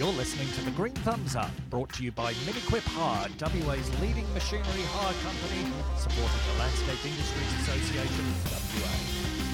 You're listening to the Green Thumbs Up, brought to you by Miniquip Hire, WA's leading machinery hire company, supporting the Landscape Industries Association, WA.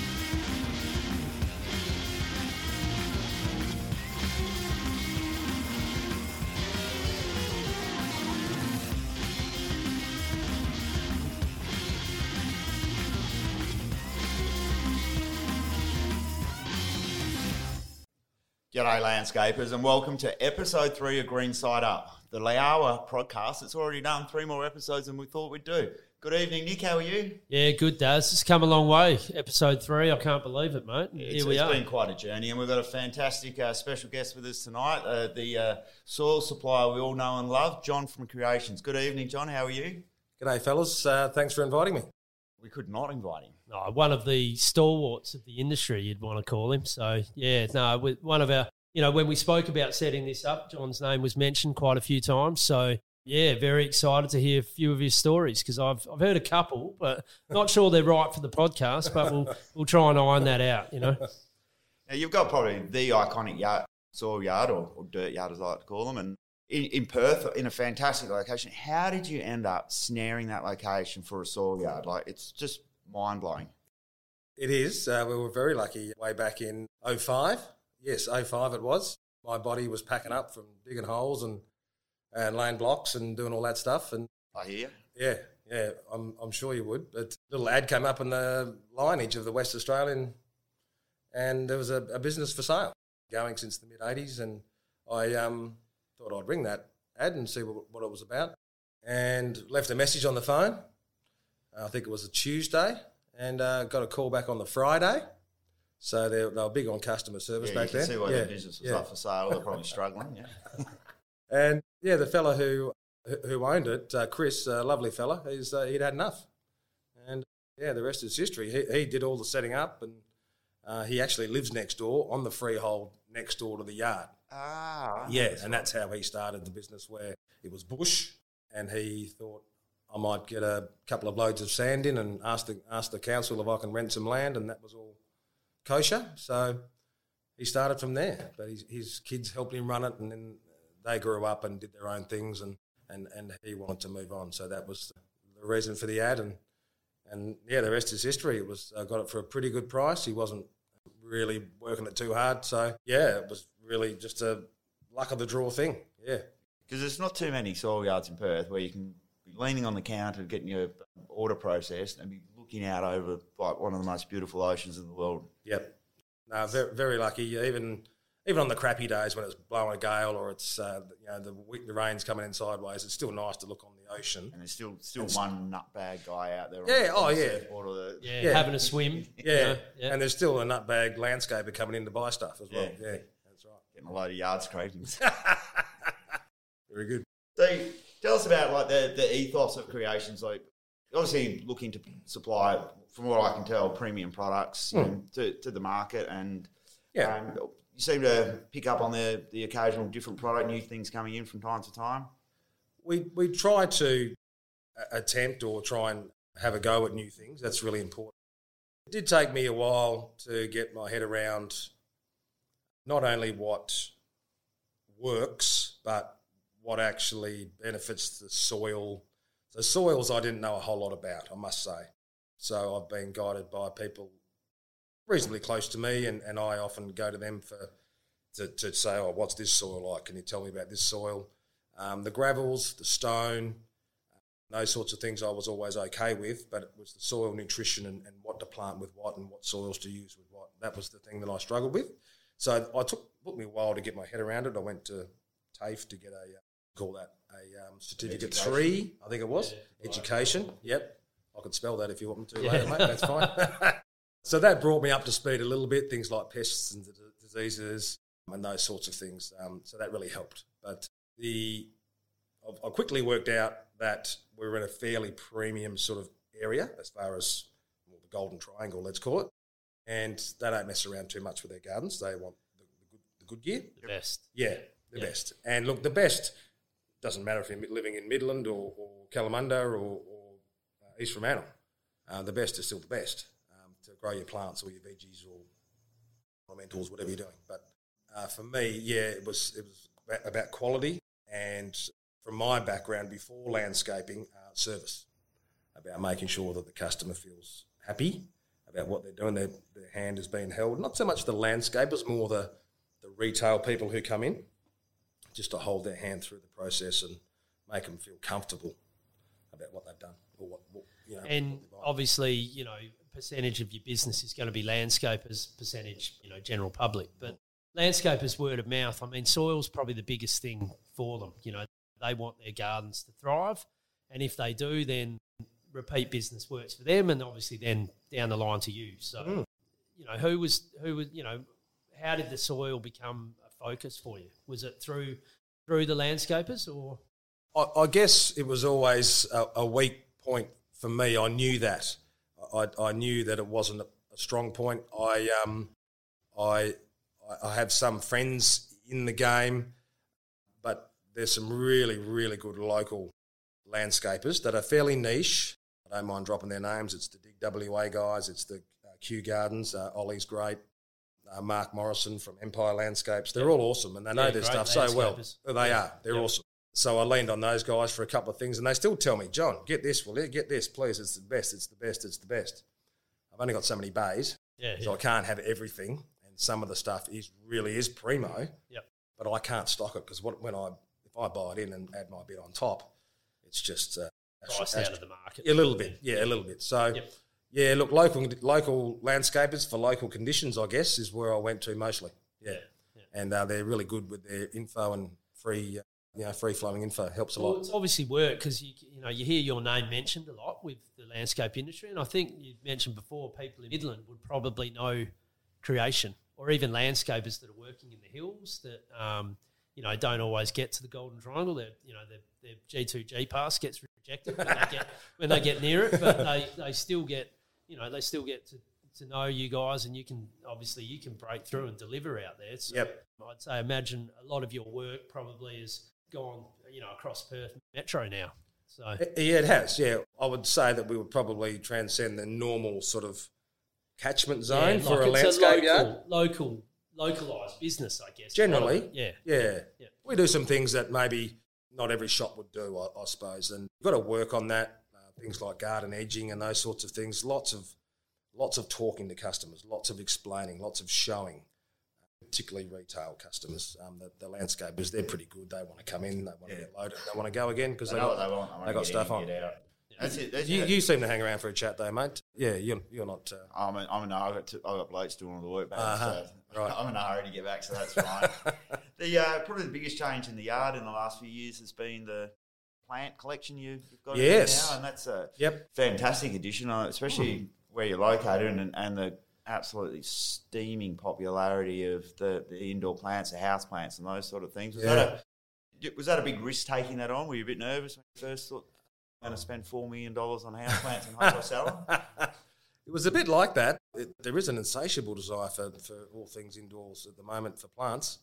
G'day, landscapers, and welcome to episode three of Green Side Up, the Liawa podcast. It's already done three more episodes than we thought we'd do. Good evening, Nick. How are you? Yeah, good, Daz. It's come a long way. Episode three. I can't believe it, mate. It's, Here we it's are. It's been quite a journey, and we've got a fantastic uh, special guest with us tonight, uh, the uh, soil supplier we all know and love, John from Creations. Good evening, John. How are you? G'day, fellas. Uh, thanks for inviting me. We could not invite him. Oh, one of the stalwarts of the industry, you'd want to call him. So, yeah, no, one of our, you know, when we spoke about setting this up, John's name was mentioned quite a few times. So, yeah, very excited to hear a few of his stories because I've, I've heard a couple, but not sure they're right for the podcast. But we'll we'll try and iron that out. You know. Now, you've got probably the iconic yard, soil yard or, or dirt yard, as I like to call them, and in, in Perth, in a fantastic location. How did you end up snaring that location for a soil yard? Like, it's just mind blowing. It is. Uh, we were very lucky way back in 05. Yes, 05 it was. My body was packing up from digging holes and, and laying blocks and doing all that stuff. And I hear. yeah, yeah, I'm, I'm sure you would. But a little ad came up in the lineage of the West Australian and there was a, a business for sale going since the mid 80s. And I um, thought I'd ring that ad and see what, what it was about and left a message on the phone. I think it was a Tuesday and uh, got a call back on the Friday. So they, they were big on customer service Yeah, back you can then. see why yeah, their business was yeah. up for sale. They're probably struggling. Yeah. And yeah, the fella who who owned it, uh, Chris, a lovely fella, he's uh, he'd had enough, and yeah, the rest is history. He, he did all the setting up, and uh, he actually lives next door on the freehold next door to the yard. Ah. Yeah, and that's how he started the business, where it was bush, and he thought I might get a couple of loads of sand in and ask the ask the council if I can rent some land, and that was all kosher. So he started from there. But his, his kids helped him run it, and then they grew up and did their own things, and, and, and he wanted to move on. So that was the reason for the ad, and and yeah, the rest is history. It was I got it for a pretty good price. He wasn't really working it too hard, so yeah, it was really just a luck of the draw thing. Yeah. Because there's not too many soil yards in Perth where you can be leaning on the counter, getting your order processed, and be looking out over like one of the most beautiful oceans in the world. Yep. No, very, very lucky. Even even on the crappy days when it's blowing a gale or it's uh, you know the the rain's coming in sideways, it's still nice to look on the ocean. And there's still still one nutbag guy out there. Yeah, on oh, yeah. surfboard or the- Yeah, Yeah. having a swim. you Yeah. know, yeah. and there's still a nutbag landscaper coming in to buy stuff as well. Yeah. Yeah, that's right. Getting a load of yard scrapings. Very good. So tell us about like the, the ethos of creations. Like obviously looking to supply, from what I can tell, premium products you know, to, to the market, and Yeah. um, you seem to pick up on the the occasional different product, new things coming in from time to time. we we try to attempt or try and have a go at new things. That's really important. It did take me a while to get my head around not only what works, but what actually benefits the soil. The soils I didn't know a whole lot about, I must say. So I've been guided by people reasonably close to me, and, and I often go to them for to, to say, "Oh, what's this soil like? Can you tell me about this soil?" Um, the gravels, the stone, those sorts of things I was always okay with, but it was the soil nutrition and, and what to plant with what and what soils to use with what. That was the thing that I struggled with. So I took took me a while to get my head around it. I went to TAFE to get a uh, call that a um, certificate Education. three, I think it was education. Yep, I could spell that if you want me to later, mate. That's fine. so that brought me up to speed a little bit. Things like pests and diseases and those sorts of things. Um, so that really helped. But the I- quickly worked out that we were in a fairly premium sort of area as far as well, the Golden Triangle, let's call it. And they don't mess around too much with their gardens. They want the, the, good, the good gear. the best. Yeah, the Yeah. best. And look, the best doesn't matter if you're living in Midland or, or Kalamunda or, or uh, East Fremantle. Uh, the best is still the best grow your plants or your veggies or ornamentals, whatever you're doing. But uh, for me, yeah, it was it was about, quality and from my background before landscaping, uh, service, about making sure that the customer feels happy about what they're doing. Their, their hand is being held. Not so much the landscapers, more the, the retail people who come in, just to hold their hand through the process and make them feel comfortable about what they've done or what, what you know. And what they're buying. obviously, you know, percentage of your business is going to be landscapers, percentage, you know, general public. But landscapers, word of mouth, I mean, soil's probably the biggest thing for them. You know, they want their gardens to thrive. And if they do, then repeat business works for them and obviously then down the line to you. So, Mm. you know, who was, who was, you know, how did the soil become a focus for you? Was it through, through the landscapers or? I, I guess it was always a, a weak point for me. I knew that. I, I knew that it wasn't a, strong point. I, um, I, I have some friends in the game, but there's some really, really good local landscapers that are fairly niche. I don't mind dropping their names. It's the Dig WA guys. It's the uh, Q Gardens. Uh, Ollie's great. Uh, Mark Morrison from Empire Landscapes. They're all awesome and they know Yeah, their stuff so well. They Yeah. are. They're Yeah. awesome. So I leaned on those guys for a couple of things, and they still tell me, John, get this, will you? Get this, please. It's the best. It's the best. It's the best. I've only got so many bays, Yeah. so I can't have everything. And some of the stuff is really is primo, Yep. but I can't stock it because when I if I buy it in and add my bit on top, it's just uh, Price out of the market. a little bit, yeah, a little bit. So, Yep. yeah, look, local local landscapers for local conditions, I guess, is where I went to mostly. Yeah, Yeah, yeah. and uh, they're really good with their info and free, uh, you know, free flowing info helps a Well, lot. it's obviously worked because you you know you hear your name mentioned a lot with the landscape industry, and I think you mentioned before people in Midland would probably know creation or even landscapers that are working in the hills that um, you know don't always get to the Golden Triangle. Their you know their, their G two G pass gets rejected when they get when they get near it, but they, they still get you know they still get to. To know you guys, and you can obviously you can break through and deliver out there. So Yep. I'd say imagine a lot of your work probably has gone, you know, across Perth Metro now. So Yeah, it has. Yeah, I would say that we would probably transcend the normal sort of catchment zone yeah, for like a landscape local, yard. local, localized business, I guess. Generally, yeah, Yeah. Yeah. we do some things that maybe not every shop would do, I, I suppose, and you've got to work on that. Uh, things like garden edging and those sorts of things. Lots of, lots of talking to customers, lots of explaining, lots of showing. Particularly retail customers, um, the, the landscapers, they're pretty good. They want to come in, they want to Yeah. get loaded, they want to go again because They they know got, what they want. They, they got stuff in, on. That's it. That's You, it. you seem to hang around for a chat though, mate. Yeah, you're, you're not. Uh, I'm a, I'm a no. I got to, I got blokes doing all the work back. Uh-huh. So Right. I'm in a hurry to get back, so that's fine. the uh, probably the biggest change in the yard in the last few years has been the plant collection you've got Yes. now, and that's a yep. fantastic addition, uh, especially where you're located and, and the absolutely steaming popularity of the, the indoor plants, the house plants, and those sort of things. Was that a was that a big risk taking that on? Were you a bit nervous when you first thought you were going to spend four million dollars on house plants and sell them? it was a bit like that. It, there is an insatiable desire for, for all things indoors at the moment for plants.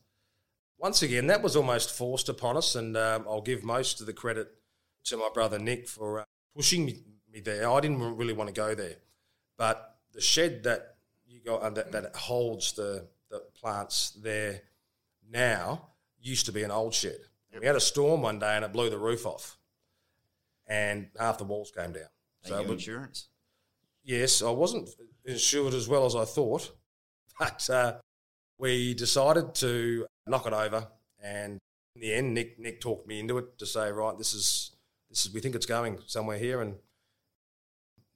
Once again, that was almost forced upon us, and um, I'll give most of the credit to my brother Nick for uh, pushing me, me there. I didn't really want to go there, but the shed that you uh, that, that holds the, the plants there now used to be an old shed. We had a storm one day and it blew the roof off, and half the walls came down. Thank So you, insurance. Yes, I wasn't insured as well as I thought, but uh, we decided to knock it over. And in the end, Nick Nick talked me into it to say, right, this is this is we think it's going somewhere here, and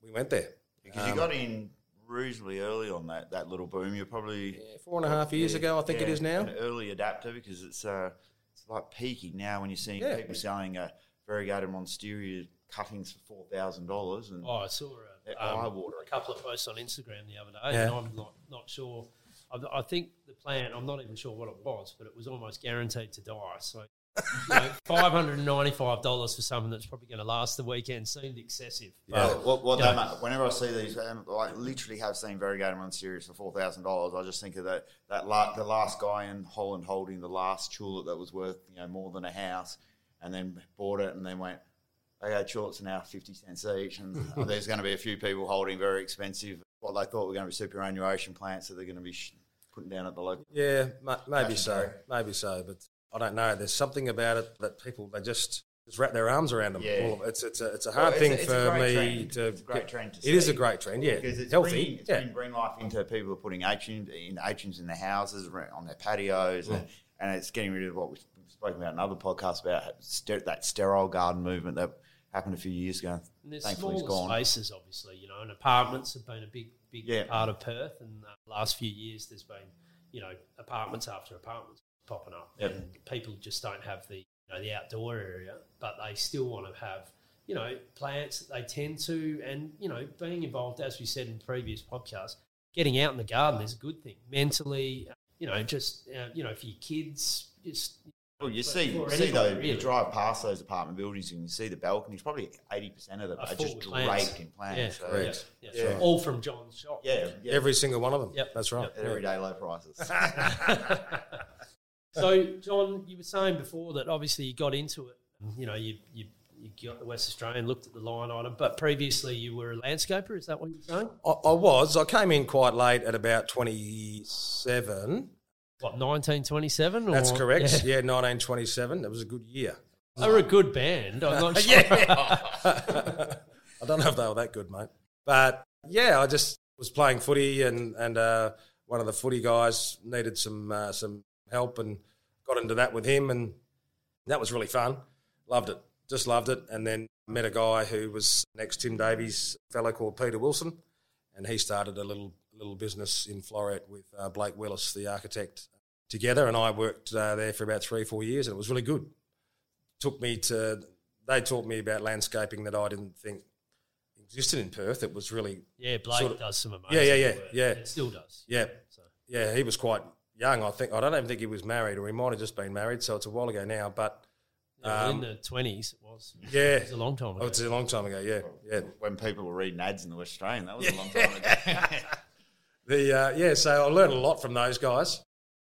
we went there. Because you Um, got in reasonably early on that, that little boom. You're probably yeah, four and a half years yeah, ago, I think it yeah, is now. An early adapter because it's uh, it's like peaking now when you're seeing Yeah. people selling uh, variegated monstera cuttings for four thousand dollars and Oh, I saw a, They're um, a couple of posts on Instagram the other day, Yeah. and I'm not, not sure. I, I think the plant, I'm not even sure what it was, but it was almost guaranteed to die. So, you know, $595 for something that's probably going to last the weekend seemed excessive. Yeah. Well, what, what Yeah. they ma- whenever I see these, and I literally have seen variegated monsteras for four thousand dollars. I just think of that that la- the last guy in Holland holding the last tulip that was worth you know more than a house, and then bought it and then went. Okay, tulips are now fifty cents each, and there's going to be a few people holding very expensive what they thought were going to be superannuation plants that they're going to be sh- putting down at the local. Yeah, ma- maybe so, show. maybe so. But I don't know. There's something about it that people they just just wrap their arms around them. Yeah. All of it. It's it's a it's a Well, hard it's thing a- it's for me trend. to. It's a great get- trend to It is see. a great trend. Yeah, because it's healthy. Bringing, it's yeah, been bringing life into people are putting atriums in atriums in their houses, ra- on their patios, and, and it's getting rid of what we've spoken about in another podcast about ster- that sterile garden movement that happened a few years ago. And there's Thankfully, it's smaller gone. spaces, obviously, you know, and apartments have been a big, big Yeah. part of Perth. And uh, the last few years, there's been, you know, apartments after apartments popping up, Yep. and people just don't have the, you know, the outdoor area, but they still want to have, you know, plants that they tend to, and you know, being involved, as we said in previous podcasts, getting out in the garden is a good thing mentally. You know, just uh, you know, for your kids, just Well, you see, you see anyone, though, you drive past those apartment buildings and you see the balconies. Probably eighty percent of them Are are just with plants. draped in plants. yeah, so Correct. yeah, Yeah. yeah. all from John's shop. yeah, yeah, every single one of them. Yep. that's right. at everyday low prices. so, John, you were saying before that obviously you got into it. You know, you you you got the West Australian, looked at the line item, but previously you were a landscaper. Is that what you're saying? I, I was. I came in quite late at about 27. What 1927? That's correct. Yeah. Yeah, 1927. It was a good year. They were a good band. I'm not sure. I don't know if they were that good, mate. But yeah, I just was playing footy, and and uh, one of the footy guys needed some uh, some help, and got into that with him, and that was really fun. Loved it, just loved it. And then met a guy who was next Tim Davies, fellow called Peter Wilson, and he started a little little business in Floreat with uh, Blake Willis, the architect, together, and I worked uh, there for about three four years, and it was really good. Took me to they taught me about landscaping that I didn't think existed in Perth. It was really yeah, Blake Sort of- does some amazing Yeah, yeah, yeah, work. yeah. It still does. yeah So, yeah. He was quite young. I think I don't even think he was married, or he might have just been married. So it's a while ago now. But yeah, Um, in the 20s, it was. yeah, It was a long time ago. oh, it's a long time ago. Yeah, yeah. when people were reading ads in the West Australian, that was a long time ago. The uh, yeah, so I learned a lot from those guys,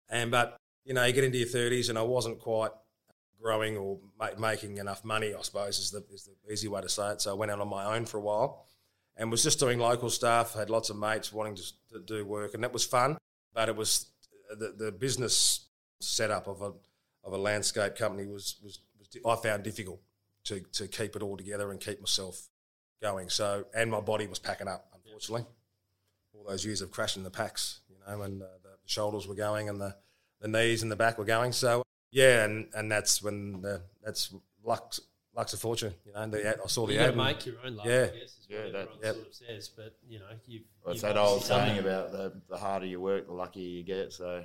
and but you know you get into your thirties, and I wasn't quite growing or ma- making enough money. I suppose is the is the easy way to say it. So I went out on my own for a while, and was just doing local stuff. Had lots of mates wanting to, to do work, and that was fun. But it was the the business setup of a of a landscape company was was, was I found difficult to to keep it all together and keep myself going. So and my body was packing up, unfortunately all those years of crashing the packs, you know, and uh, the shoulders were going and the, the knees and the back were going. So yeah, and, and that's when the, that's luck's luck's a fortune, you know. The, ad- I saw the you got to ad. and- make your own luck, Yeah. I guess, is Yeah, what that- everyone yep. sort of says. But, you know, you've. Well, it's you've that old obviously done saying about the, the harder you work, the luckier you get. So,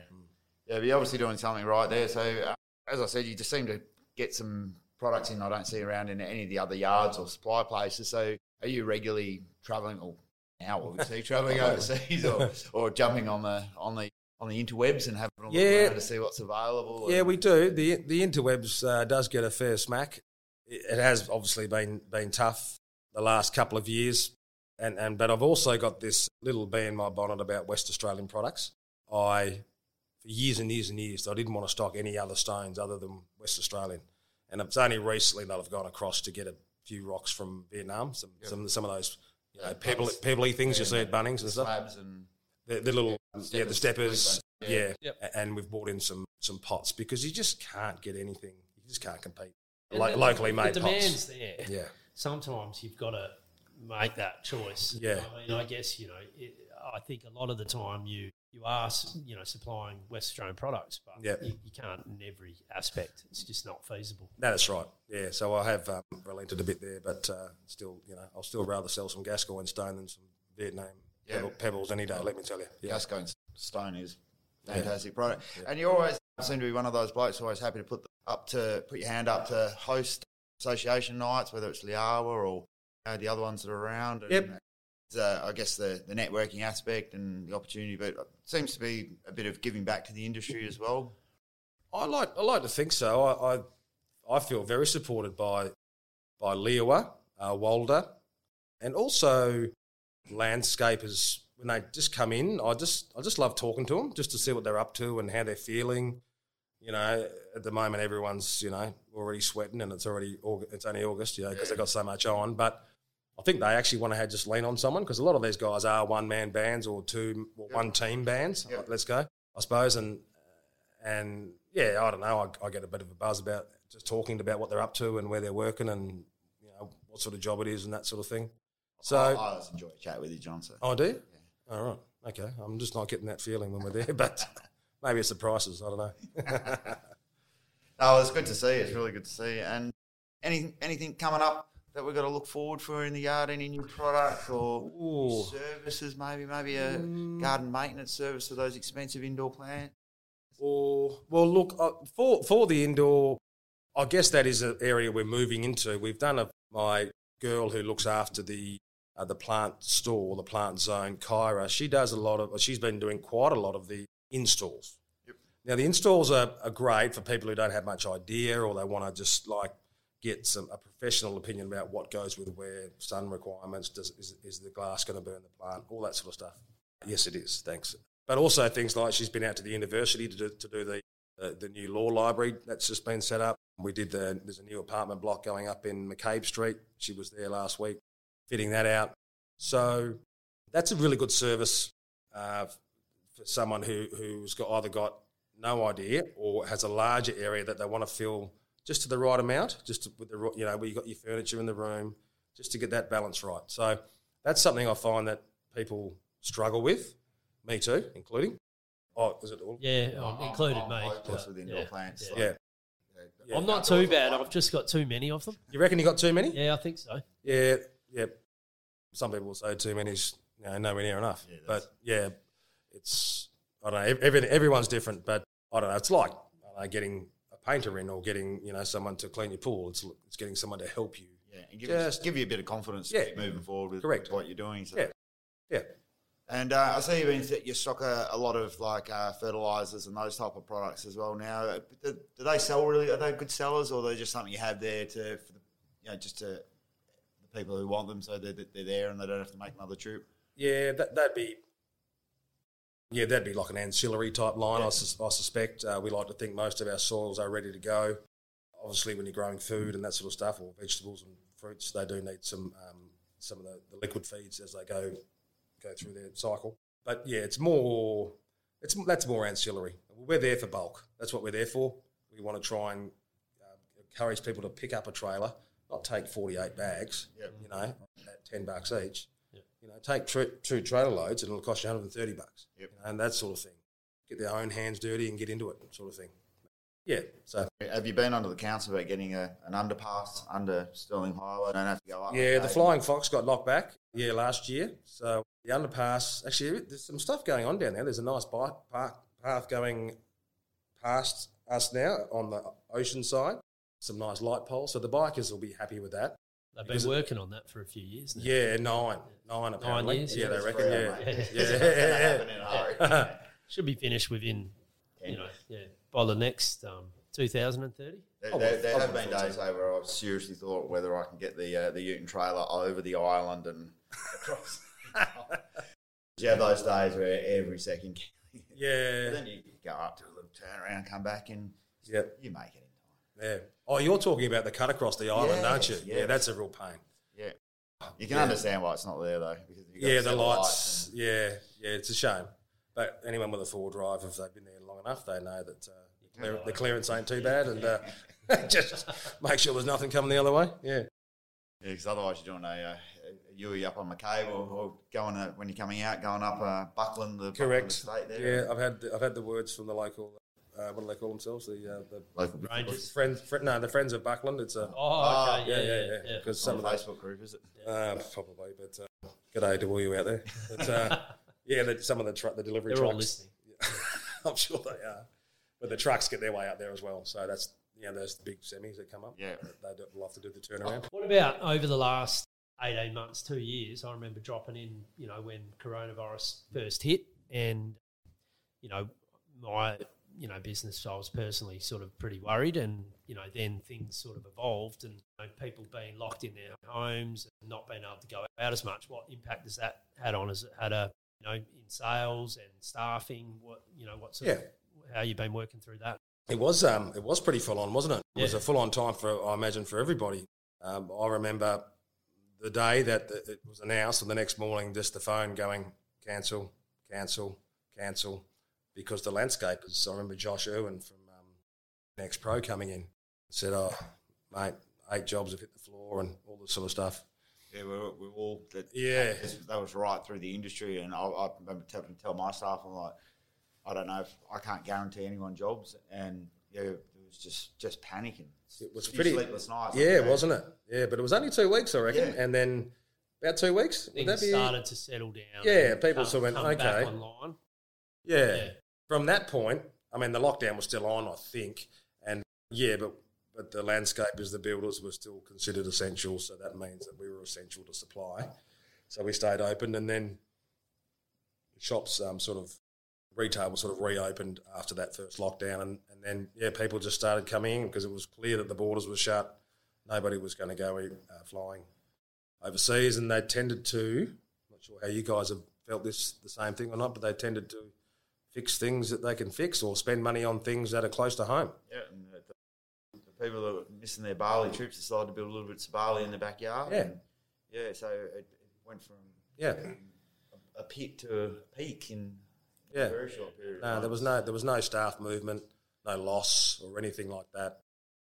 yeah, but you're obviously doing something right there. So, uh, as I said, you just seem to get some products in I don't see around in any of the other yards or supply places. So, are you regularly travelling, or now obviously travelling overseas, or, or jumping on the on the on the interwebs and having a look Yeah. around to see what's available? Yeah, we do. the The interwebs uh, does get a fair smack. It, it has obviously been been tough the last couple of years, and and but I've also got this little bee in my bonnet about West Australian products. I for years and years and years I didn't want to stock any other stones other than West Australian, and it's only recently that I've gone across to get a few rocks from Vietnam, some some some of those you know pebbly, pebbly things you see at Bunnings and stuff. slabs and The, the little yeah, the Steppers, steppers, yeah. yeah, Yep. And we've bought in some some pots because you just can't get anything. You just can't compete. And Lo- the- locally the made demand's pots. there. Yeah, sometimes you've got to make that choice. Yeah. I mean, I guess you know, it, I think a lot of the time you you are you know supplying West Australian products, but Yep. you, you can't in every aspect. It's just not feasible. No, that's right. Yeah, so I have um, relented a bit there, but uh, still, you know, I'll still rather sell some Gascoyne stone than some Vietnam Yeah. pebble, pebbles any day. Let me tell you. Yeah, Gascoyne stone is fantastic product, and you always seem to be one of those blokes who's always happy to put the, up to put your hand up to host association nights, whether it's Liawa or you know, the other ones that are around. And, Yep. uh, I guess the, the networking aspect and the opportunity, but it seems to be a bit of giving back to the industry as well. I like I like to think so. I I, I feel very supported by by Liawa, uh, Walder, and also landscapers when they just come in. I just I just love talking to them just to see what they're up to and how they're feeling. You know, at the moment everyone's you know already sweating and it's already it's only August, you know, because they've got so much on. But I think they actually want to have just lean on someone because a lot of these guys are one man bands or two or one team bands. Let's go, I suppose, and and yeah, I don't know. I, I get a bit of a buzz about just talking about what they're up to and where they're working and you know what sort of job it is and that sort of thing. So I, I always enjoy a chat with you, John. So. Oh, do you? All right. Okay. I'm just not getting that feeling when we're there, but maybe it's the prices. I don't know. Oh, it's good to see. It's really good to see. And anything anything coming up that we've got to look forward for in the yard? Any new products or Ooh. services? Maybe maybe a garden maintenance service for those expensive indoor plants. Or well, look uh, for for the indoor. I guess that is an area we're moving into. We've done a my girl who looks after the uh, the plant store, the plant zone, Kyra. She does a lot of. She's been doing quite a lot of the installs. Now the installs are, are great for people who don't have much idea or they want to just like get some a professional opinion about what goes with where sun requirements. Does is, is the glass going to burn the plant? All that sort of stuff. Yes, it is. Thanks. But also things like she's been out to the university to do, to do the uh, the new law library that's just been set up. We did the there's a new apartment block going up in McCabe Street. She was there last week fitting that out. So that's a really good service uh, for someone who who's got either got no idea or has a larger area that they want to fill just to the right amount, just to, with the ri- you know where you got your furniture in the room, just to get that balance right. So that's something I find that people struggle with, me too, including. Oh, is it all? Yeah, I'm- um, included I'm me. hopeless but, with indoor yeah, plants. yeah. Yeah. Yeah. I'm not too bad. I've just got too many of them. You reckon you got too many? Yeah, I think so. Yeah, yeah. Some people will say too many's you know, nowhere near enough. Yeah, but yeah, it's I don't know. everyone's different, but I don't know. It's like know, getting a painter in or getting you know someone to clean your pool. It's it's getting someone to help you. Yeah, and give, Just- give you a bit of confidence Yeah. moving forward with Correct. what you're doing. So. Yeah. Yeah. And uh, I see you've been you stock a, a lot of like uh, fertilizers and those type of products as well. Now, Uh, do, do they sell really? Are they good sellers, or are they just something you have there to, for the, you know, just to the people who want them, so they're, they're there and they don't have to make another trip? Yeah, that, that'd be. Yeah, that'd be like an ancillary type line. I, sus- I suspect uh, we like to think most of our soils are ready to go. Obviously, when you're growing food and that sort of stuff, or vegetables and fruits, they do need some um, some of the, the liquid feeds as they go go through their cycle. But yeah, it's more it's that's more ancillary. We're there for bulk. That's what we're there for. We want to try and uh, encourage people to pick up a trailer, not take 48 bags, Yep. you know, at 10 bucks each. Know, take tr- two trailer loads and it'll cost you 130 bucks. Yep. You know, and that sort of thing. Get their own hands dirty and get into it, sort of thing. Yeah. So Have you been under the council about getting a, an underpass under Stirling Highway? Don't have to go up. yeah, the. Flying Fox got knocked back. Yeah, last year. So the underpass. Actually, there's some stuff going on down there. There's a nice bike park, path going past us now on the ocean side. Some nice light poles. So the bikers will be happy with that. They've Because been working on that for a few years now. Yeah, nine, nine apparently. years, yeah, yeah. they reckon. Yeah, yeah, yeah, yeah, happen in a hurry. Should be finished within, you know, yeah, by the next um, 2030. There, I there, there I have been days though where I've seriously thought whether I can get the uh, the Uten trailer over the island and across. you have those days where every second, but yeah, then you go up, do a little turnaround, come back, and yeah, you make it in time. Yeah. Oh, you're talking about the cut across the island, aren't you? Yes, Yeah, that's a real pain. Yeah, you can Yeah. understand why it's not there though. Because Yeah, the lights. Yeah, yeah, it's a shame. But anyone with a four drive, if they've been there long enough, they know that uh, the, clear, the clearance ain't too bad, and uh, just make sure there's nothing coming the other way. Yeah, Yeah, because otherwise you're doing a, uh, a Yui up on McCabe or, or going uh, when you're coming out, going up uh, Buckland, the Buckland correct. estate there. Yeah, I've had I've had the words from the local. Uh, what do they call themselves? The uh, the Local Rangers. friends. Fri- no, the friends of Buckland. It's a Oh, okay. Yeah, yeah, yeah, yeah, yeah. yeah. Because some of the those Facebook group, is it? Uh, probably, but uh, g'day to all you out there. But, uh, yeah, the, some of the tr- the delivery They're all trucks. listening. I'm sure they are, but the trucks get their way out there as well. So that's you know those big semis that come up. Yeah. they do, love to do the turnaround. What about over the last 18 months, two years? I remember dropping in, you know, when coronavirus first hit, and, you know, my, you know, business, I was personally sort of pretty worried. And, you know, then things sort of evolved and you know, people being locked in their homes and not being able to go out as much. What impact has that had on? Has it had a, you know, in sales and staffing? What, you know, what sort of, how you been working through that? It was um, it was pretty full on, wasn't it? It was a full on time for I imagine for everybody. Um, I remember the day that it was announced, and the next morning, just the phone going cancel, cancel, cancel, because the landscapers. I remember Josh Irwin from um, ex pro coming in. Said, "Oh, mate, eight jobs have hit the floor and all this sort of stuff." Yeah, we were, we were all that. Yeah. that was, that was right through the industry, and I, I remember telling tell my staff, I'm like, I don't know if I can't guarantee anyone jobs, and yeah, it was just just panicking. It was pretty sleepless nights. Yeah, like, wasn't it? Yeah, but it was only two weeks, I reckon, Yeah. and then about two weeks. Would Things that be? started to settle down. Yeah, people come- sort of went, come back okay. online. Yeah. Yeah. From that point, I mean, the lockdown was still on, I think, and yeah, but but the landscapers, the builders, were still considered essential, so that means that we were essential to supply. So we stayed open, and then shops um, sort of retail was sort of reopened after that first lockdown, and, and then yeah, people just started coming in because it was clear that the borders were shut. Nobody was going to go uh, flying overseas, and they tended to. I'm not sure how you guys have felt this the same thing or not, but they tended to fix things that they can fix or spend money on things that are close to home. Yeah, and the, the people that were missing their Bali trips decided to build a little bit of Bali in the backyard. Yeah. and yeah. So it, went from Yeah, a, a pit to a peak in Yeah. a very short period. of no, there was no there was no staff movement, no loss or anything like that.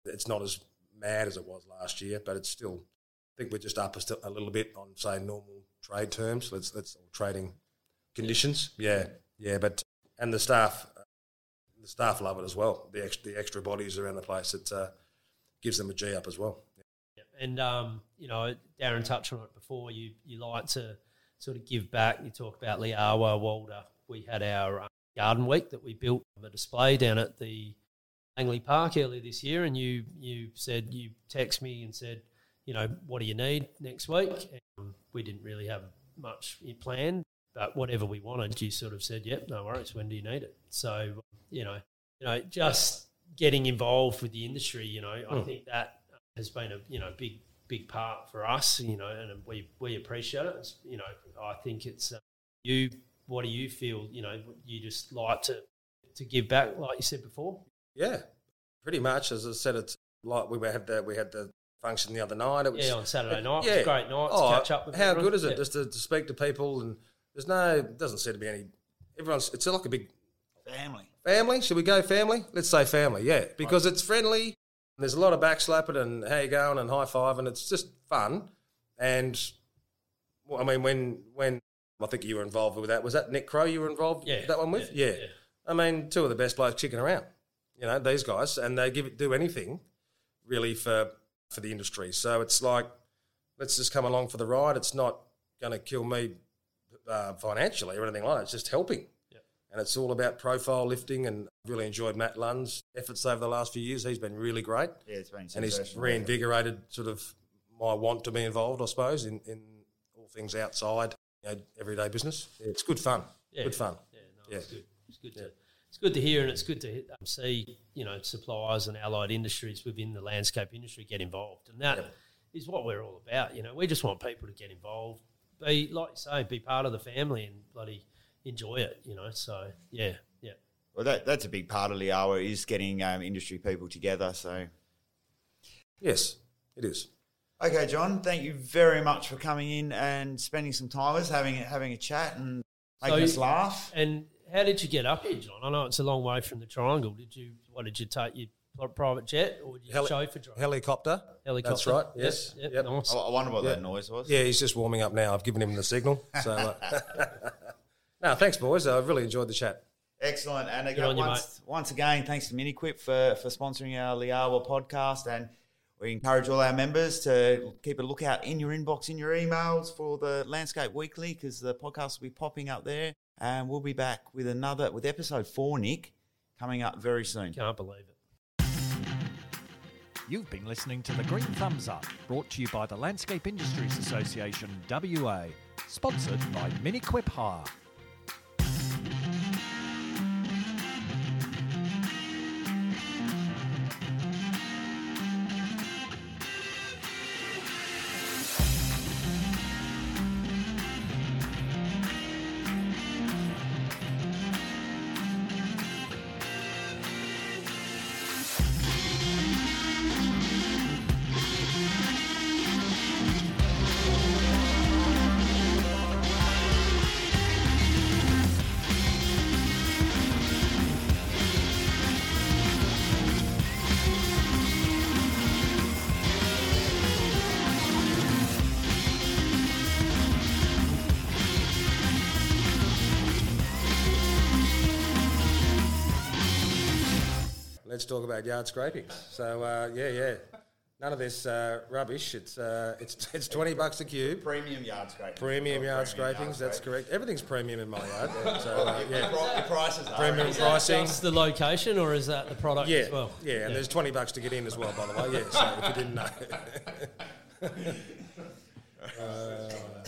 It's not as mad as it was last year, but it's still. I think we're just up a little bit on say normal trade terms. Let's let's or trading conditions. Yeah, yeah, but and the staff, the staff love it as well. The extra the extra bodies around the place. It uh, gives them a G up as well. Yeah. And um, you know, Darren touched on it before. You you like to sort of give back. You talk about Liawa, Walder. We had our um, garden week that we built a display down at the Langley Park earlier this year, and you you said you text me and said, you know, what do you need next week? And we didn't really have much planned, but whatever we wanted, you sort of said, yep, no worries. When do you need it? So you know, you know, just getting involved with the industry. You know, I Mm. think that has been a you know big big part for us. You know, and we we appreciate it. It's, you know, I think it's uh, you. What do you feel? You know, you just like to to give back, like you said before. Yeah, pretty much. As I said, it's like we had the we had the function the other night. It was Yeah, on Saturday night, yeah. it was a great night Oh, to catch up with. how everyone. good is it Yeah. just to, to speak to people and there's no doesn't seem to be any. Everyone's it's like a big family. family. Should we go family? Let's say family, yeah, because it's friendly. There's a lot of backslapping and how you going and high five, and it's just fun. And well, I mean, when when I think you were involved with that, was that Nick Crow you were involved Yeah, with that one with? yeah, Yeah, yeah. I mean, two of the best blokes kicking around. You know, these guys, and they give do anything really for for the industry. So it's like, let's just come along for the ride. It's not going to kill me uh, financially or anything like that. It's just helping. Yeah. And it's all about profile lifting. And I've really enjoyed Matt Lunn's efforts over the last few years. He's been really great. Yeah, it's been And he's sensational. reinvigorated sort of my want to be involved, I suppose, in, in all things outside, you know, everyday business. Yeah, it's good fun. Yeah. Good fun. Yeah, no, it's good. It's good to it's good to hear, and it's good to um, see you know suppliers and allied industries within the landscape industry get involved, and that is Yep. what we're all about. You know, we just want people to get involved, be like you say, be part of the family, and bloody enjoy it. You know, so yeah, yeah. Well, that, that's a big part of Liawa is getting um, industry people together. So, Yes, it is. okay, John, thank you very much for coming in and spending some time with us, having having a chat and making So us laugh. And how did you get up here, John? I know it's a long way from the Triangle. Did you? What did you take? Your pri- private jet or did you Heli- chauffeur drive? Helicopter. Helicopter. That's right. Yes. Yep, Yep. Nice. I, I wonder what Yeah. that noise was. Yeah, he's just warming up now. I've given him the signal. So, uh, no, thanks, boys. I've really enjoyed the chat. Excellent. And again, on you, once, once again, thanks to Miniquip for, for sponsoring our Liawa podcast. And we encourage all our members to keep a lookout in your inbox, in your emails for the Landscape Weekly, because the podcast will be popping up there. And we'll be back with another, with episode four, Nick, coming up very soon. Can't believe it. You've been listening to The Green Thumbs Up, brought to you by the Landscape Industries Association WA, sponsored by Miniquip Hire. Let's talk about yard scrapings. So uh, yeah, yeah, none of this uh, rubbish. It's uh, it's it's twenty bucks a cube. Premium yard scraping. Premium yard premium scrapings. That's scraping. correct. Everything's premium in my yard. So uh, yeah, pri- your prices are. premium Is pricing. just the location, or is that the product Yeah, as well? yeah, and there's twenty bucks to get in as well, by the way. Yeah, so if you didn't know.